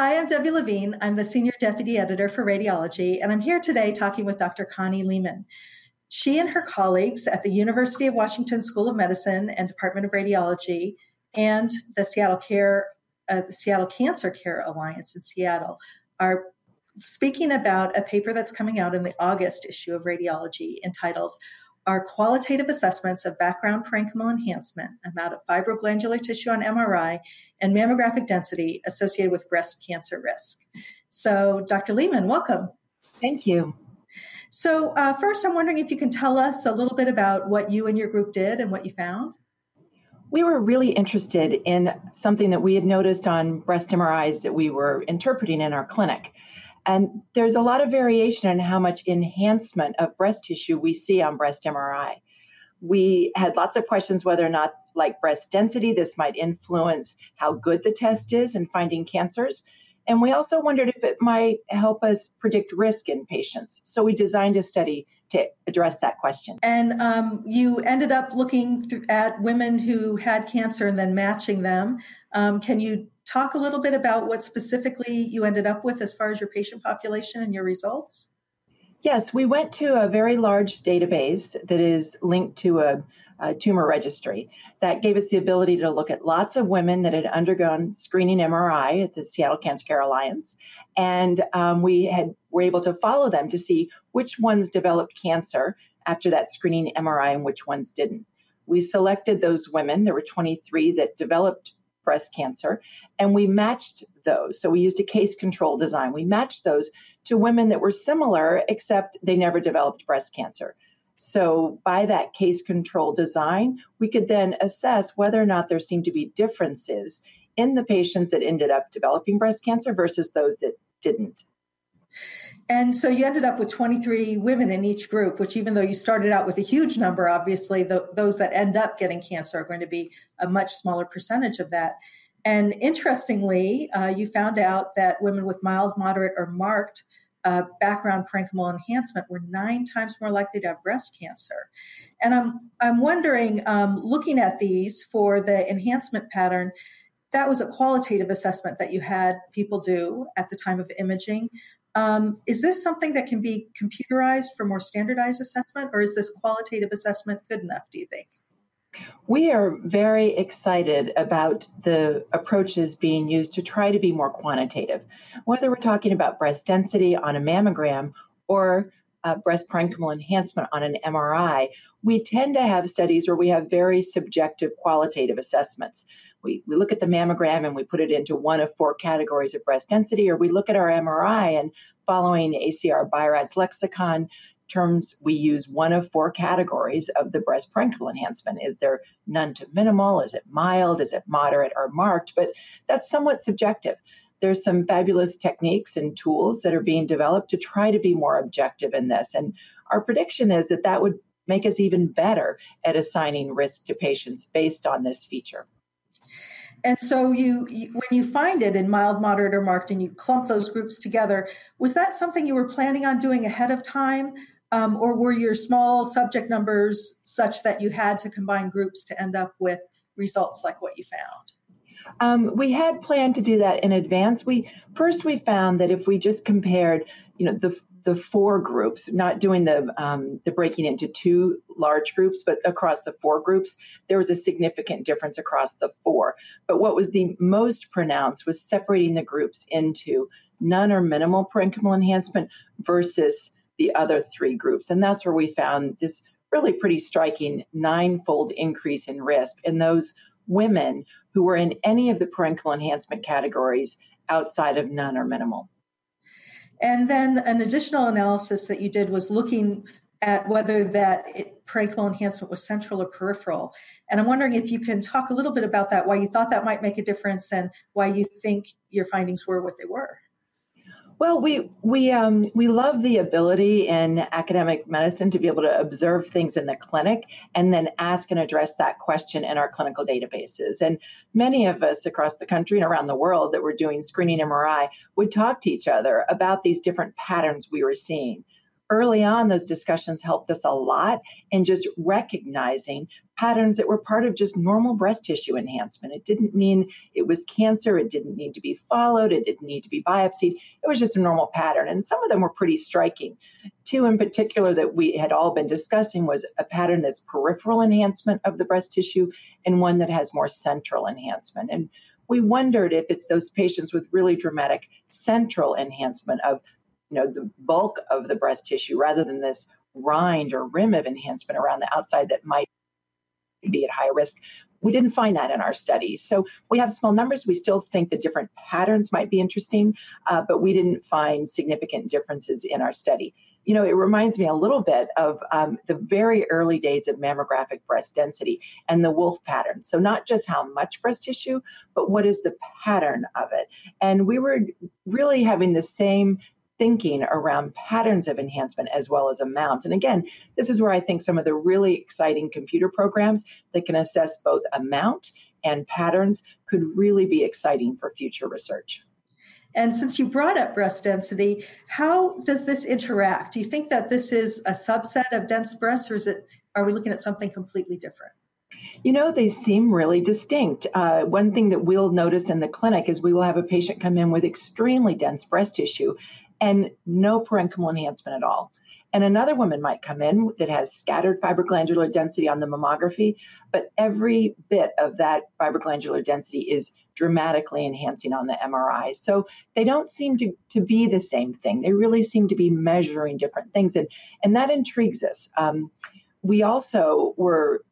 Hi, I'm Debbie Levine. I'm the Senior Deputy Editor for Radiology, and I'm here today talking with Dr. Connie Lehman. She and her colleagues at the University of Washington School of Medicine and Department of Radiology and the Seattle Care, uh, the Seattle Cancer Care Alliance in Seattle are speaking about a paper that's coming out in the August issue of Radiology entitled are qualitative assessments of background parenchymal enhancement, amount of fibroglandular tissue on MRI, and mammographic density associated with breast cancer risk. So, Dr. Lehman, welcome. Thank you. So, uh, first, I'm wondering if you can tell us a little bit about what you and your group did and what you found. We were really interested in something that we had noticed on breast MRIs that we were interpreting in our clinic. And there's a lot of variation in how much enhancement of breast tissue we see on breast MRI. We had lots of questions whether or not, like breast density, this might influence how good the test is in finding cancers. And we also wondered if it might help us predict risk in patients. So we designed a study to address that question. And um, you ended up looking at women who had cancer and then matching them. Um, can you talk a little bit about what specifically you ended up with as far as your patient population and your results? Yes, we went to a very large database that is linked to a, a, tumor registry that gave us the ability to look at lots of women that had undergone screening MRI at the Seattle Cancer Care Alliance, and um, we had were able to follow them to see which ones developed cancer after that screening MRI and which ones didn't. We selected those women. There were 23 that developed breast cancer, and we matched those. So we used a case control design. We matched those to women that were similar, except they never developed breast cancer. So, by that case control design, we could then assess whether or not there seemed to be differences in the patients that ended up developing breast cancer versus those that didn't. And so you ended up with 23 women in each group, which, even though you started out with a huge number, obviously the, those that end up getting cancer are going to be a much smaller percentage of that. And interestingly, uh, you found out that women with mild, moderate, or marked uh, background parenchymal enhancement were nine times more likely to have breast cancer. And I'm I'm wondering, um, looking at these for the enhancement pattern, that was a qualitative assessment that you had people do at the time of imaging. Um, is this something that can be computerized for more standardized assessment, or is this qualitative assessment good enough? Do you think? We are very excited about the approaches being used to try to be more quantitative. Whether we're talking about breast density on a mammogram or uh, breast parenchymal enhancement on an MRI, we tend to have studies where we have very subjective qualitative assessments. We, we look at the mammogram and we put it into one of four categories of breast density, or we look at our MRI and following ACR BI-RADS lexicon, terms, we use one of four categories of the breast parenchymal enhancement. Is there none to minimal? Is it mild? Is it moderate or marked? But that's somewhat subjective. There's some fabulous techniques and tools that are being developed to try to be more objective in this. And our prediction is that that would make us even better at assigning risk to patients based on this feature. And so you, you, when you find it in mild, moderate, or marked, and you clump those groups together, was that something you were planning on doing ahead of time? Um, or were your small subject numbers such that you had to combine groups to end up with results like what you found? Um, we had planned to do that in advance. We first we found that if we just compared, you know, the the four groups, not doing the um, the breaking into two large groups, but across the four groups, there was a significant difference across the four. But what was the most pronounced was separating the groups into none or minimal parenchymal enhancement versus the other three groups. And that's where we found this really pretty striking ninefold increase in risk in those women who were in any of the parenchymal enhancement categories outside of none or minimal. And then an additional analysis that you did was looking at whether that it, parenchymal enhancement was central or peripheral. And I'm wondering if you can talk a little bit about that, why you thought that might make a difference and why you think your findings were what they were. Well, we we um, we love the ability in academic medicine to be able to observe things in the clinic and then ask and address that question in our clinical databases. And many of us across the country and around the world that were doing screening MRI would talk to each other about these different patterns we were seeing. Early on, those discussions helped us a lot in just recognizing patterns that were part of just normal breast tissue enhancement. It didn't mean it was cancer, it didn't need to be followed, it didn't need to be biopsied. It was just a normal pattern. And some of them were pretty striking. Two in particular that we had all been discussing was a pattern that's peripheral enhancement of the breast tissue and one that has more central enhancement. And we wondered if it's those patients with really dramatic central enhancement of you know the bulk of the breast tissue rather than this rind or rim of enhancement around the outside that might be at high risk. We didn't find that in our study. So we have small numbers. We still think the different patterns might be interesting, uh, but we didn't find significant differences in our study. You know, it reminds me a little bit of um, the very early days of mammographic breast density and the Wolfe pattern. So, not just how much breast tissue, but what is the pattern of it. And we were really having the same thinking around patterns of enhancement as well as amount. And again, this is where I think some of the really exciting computer programs that can assess both amount and patterns could really be exciting for future research. And since you brought up breast density, how does this interact? Do you think that this is a subset of dense breasts, or is it? Are we looking at something completely different? You know, they seem really distinct. Uh, one thing that we'll notice in the clinic is we will have a patient come in with extremely dense breast tissue, and no parenchymal enhancement at all. And another woman might come in that has scattered fibroglandular density on the mammography, but every bit of that fibroglandular density is dramatically enhancing on the MRI. So they don't seem to, to be the same thing. They really seem to be measuring different things. And, and that intrigues us. Um, we also were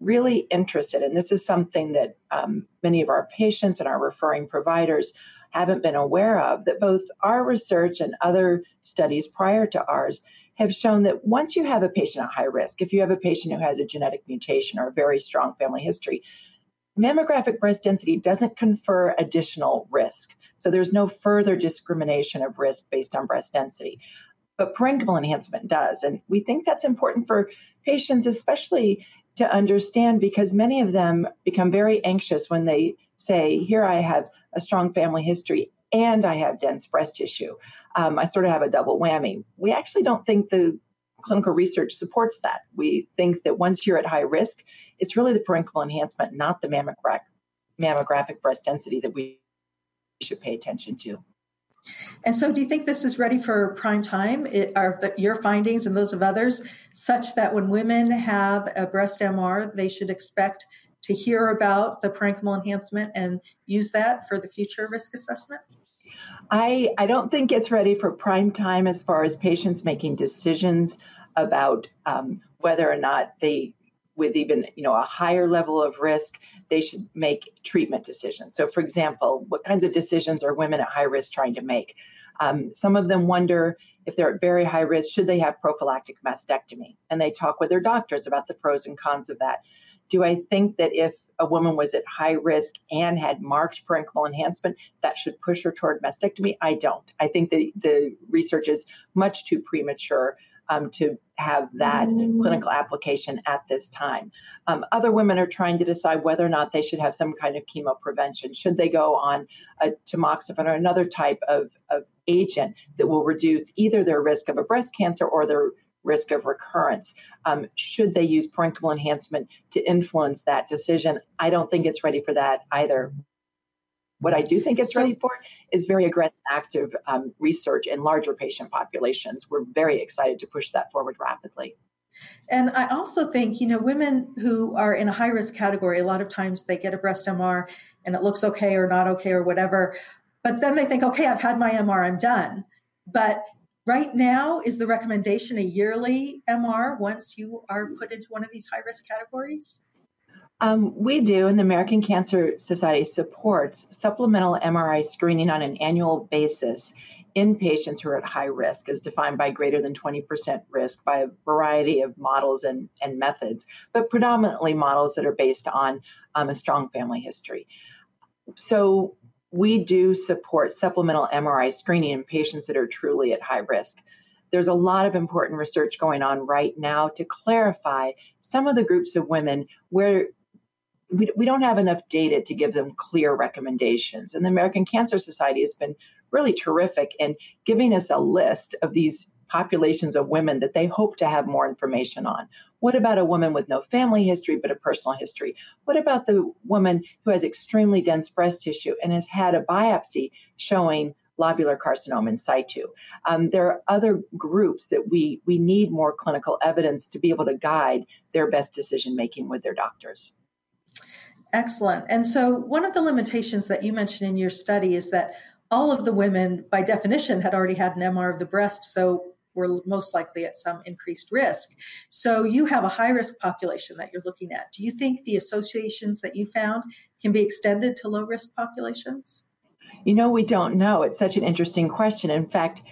really interested, and this is something that um, many of our patients and our referring providers haven't been aware of that both our research and other studies prior to ours have shown that once you have a patient at high risk, if you have a patient who has a genetic mutation or a very strong family history, mammographic breast density doesn't confer additional risk. So there's no further discrimination of risk based on breast density. But parenchymal enhancement does. And we think that's important for patients, especially to understand because many of them become very anxious when they say, Here I have a strong family history and I have dense breast tissue. Um, I sort of have a double whammy. We actually don't think the clinical research supports that. We think that once you're at high risk, it's really the parenchymal enhancement, not the mammographic, mammographic breast density that we should pay attention to. And so, do you think this is ready for prime time? It, are the, your findings and those of others such that when women have a breast MR, they should expect to hear about the parenchymal enhancement and use that for the future risk assessment? I, I don't think it's ready for prime time as far as patients making decisions about um, whether or not they, with even you know a higher level of risk, they should make treatment decisions. So, for example, what kinds of decisions are women at high risk trying to make? Um, some of them wonder if they're at very high risk, should they have prophylactic mastectomy? And they talk with their doctors about the pros and cons of that. Do I think that if a woman was at high risk and had marked parenchymal enhancement, that should push her toward mastectomy? I don't. I think the, the research is much too premature um, to have that mm. clinical application at this time. Um, other women are trying to decide whether or not they should have some kind of chemo prevention. Should they go on a tamoxifen or another type of, of agent that will reduce either their risk of a breast cancer or their risk of recurrence. Um, should they use parenchymal enhancement to influence that decision? I don't think it's ready for that either. What I do think it's ready for is very aggressive, active um, research in larger patient populations. We're very excited to push that forward rapidly. And I also think, you know, women who are in a high risk category, a lot of times they get a breast MR and it looks okay or not okay or whatever. But then they think, okay, I've had my MR, I'm done. But Right now, is the recommendation a yearly MR once you are put into one of these high risk categories? Um, we do, and the American Cancer Society supports supplemental MRI screening on an annual basis in patients who are at high risk, as defined by greater than 20% risk by a variety of models and, and methods, but predominantly models that are based on um, a strong family history. So we do support supplemental MRI screening in patients that are truly at high risk. There's a lot of important research going on right now to clarify some of the groups of women where we, we don't have enough data to give them clear recommendations. And the American Cancer Society has been really terrific in giving us a list of these populations of women that they hope to have more information on. What about a woman with no family history but a personal history? What about the woman who has extremely dense breast tissue and has had a biopsy showing lobular carcinoma in situ? Um, there are other groups that we, we need more clinical evidence to be able to guide their best decision making with their doctors. Excellent. And so, one of the limitations that you mentioned in your study is that all of the women, by definition, had already had an MR of the breast. So, were most likely at some increased risk. So you have a high risk population that you're looking at. Do you think the associations that you found can be extended to low risk populations? You know, we don't know. It's such an interesting question. In fact,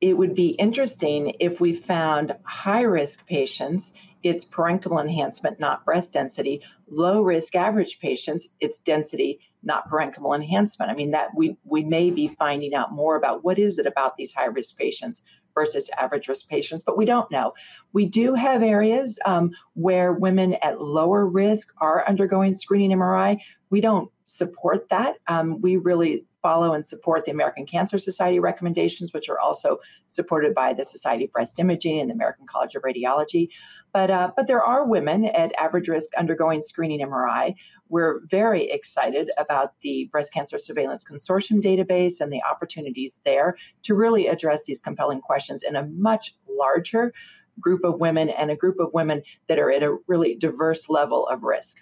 it would be interesting if we found high risk patients, it's parenchymal enhancement, not breast density. Low risk average patients, it's density, not parenchymal enhancement. I mean, that we, we may be finding out more about what is it about these high risk patients versus average risk patients, but we don't know. We do have areas um, where women at lower risk are undergoing screening MRI. We don't support that. Um, we really follow and support the American Cancer Society recommendations, which are also supported by the Society of Breast Imaging and the American College of Radiology. But, uh, but there are women at average risk undergoing screening MRI. We're very excited about the Breast Cancer Surveillance Consortium database and the opportunities there to really address these compelling questions in a much larger group of women and a group of women that are at a really diverse level of risk.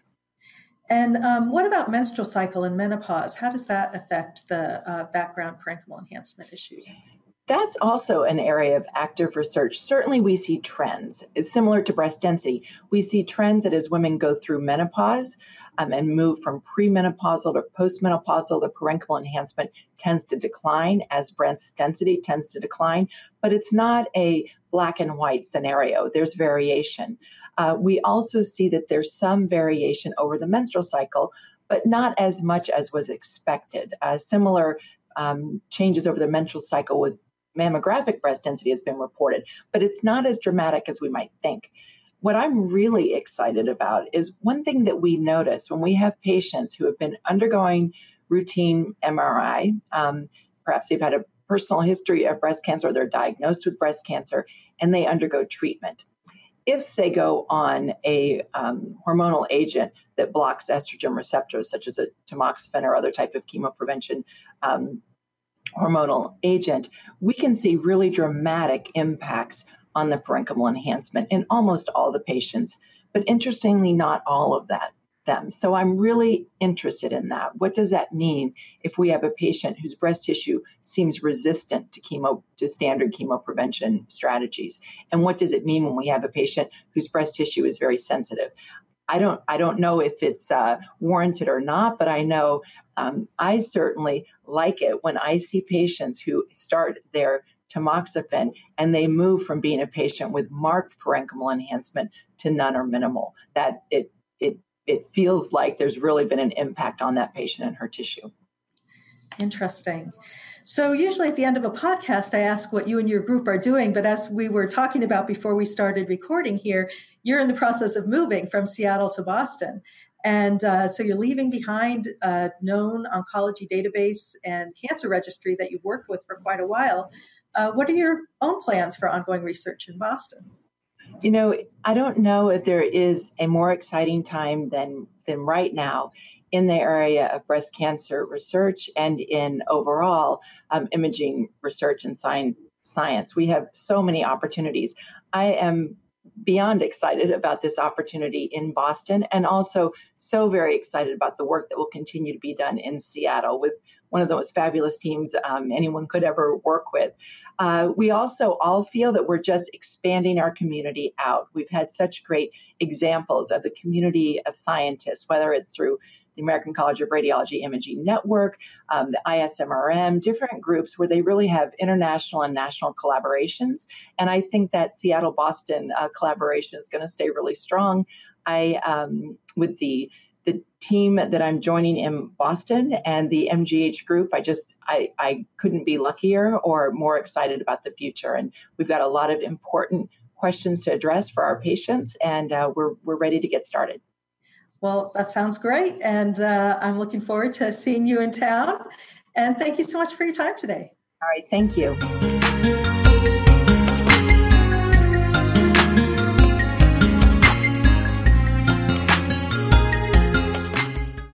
And um, what about menstrual cycle and menopause? How does that affect the uh, background parenchymal enhancement issue? That's also an area of active research. Certainly, we see trends. It's similar to breast density. We see trends that as women go through menopause um, and move from premenopausal to postmenopausal, the parenchymal enhancement tends to decline as breast density tends to decline. But it's not a black and white scenario, there's variation. Uh, we also see that there's some variation over the menstrual cycle, but not as much as was expected. Uh, similar um, changes over the menstrual cycle with mammographic breast density has been reported, but it's not as dramatic as we might think. What I'm really excited about is one thing that we notice when we have patients who have been undergoing routine MRI, um, perhaps they've had a personal history of breast cancer or they're diagnosed with breast cancer and they undergo treatment. If they go on a um, hormonal agent that blocks estrogen receptors, such as a tamoxifen or other type of chemoprevention um, hormonal agent, we can see really dramatic impacts on the parenchymal enhancement in almost all the patients, but interestingly, not all of that them. So I'm really interested in that. What does that mean if we have a patient whose breast tissue seems resistant to chemo to standard chemoprevention strategies? And what does it mean when we have a patient whose breast tissue is very sensitive? I don't I don't know if it's uh, warranted or not, but I know um, I certainly like it when I see patients who start their tamoxifen and they move from being a patient with marked parenchymal enhancement to none or minimal. That it it it feels like there's really been an impact on that patient and her tissue. Interesting. So, usually at the end of a podcast, I ask what you and your group are doing. But as we were talking about before we started recording here, you're in the process of moving from Seattle to Boston. And uh, so you're leaving behind a known oncology database and cancer registry that you've worked with for quite a while. Uh, what are your own plans for ongoing research in Boston? You know, I don't know if there is a more exciting time than than right now in the area of breast cancer research and in overall um, imaging research and science. We have so many opportunities. I am beyond excited about this opportunity in Boston and also so very excited about the work that will continue to be done in Seattle with one of the most fabulous teams um, anyone could ever work with. Uh, we also all feel that we're just expanding our community out. We've had such great examples of the community of scientists, whether it's through the American College of Radiology Imaging Network, um, the ISMRM, different groups where they really have international and national collaborations. And I think that Seattle Boston uh, collaboration is going to stay really strong. I, um, with the the team that I'm joining in Boston and the MGH group, I just I, I couldn't be luckier or more excited about the future. And we've got a lot of important questions to address for our patients, and uh, we're we're ready to get started. Well, that sounds great. And uh, I'm looking forward to seeing you in town. And thank you so much for your time today. All right. Thank you.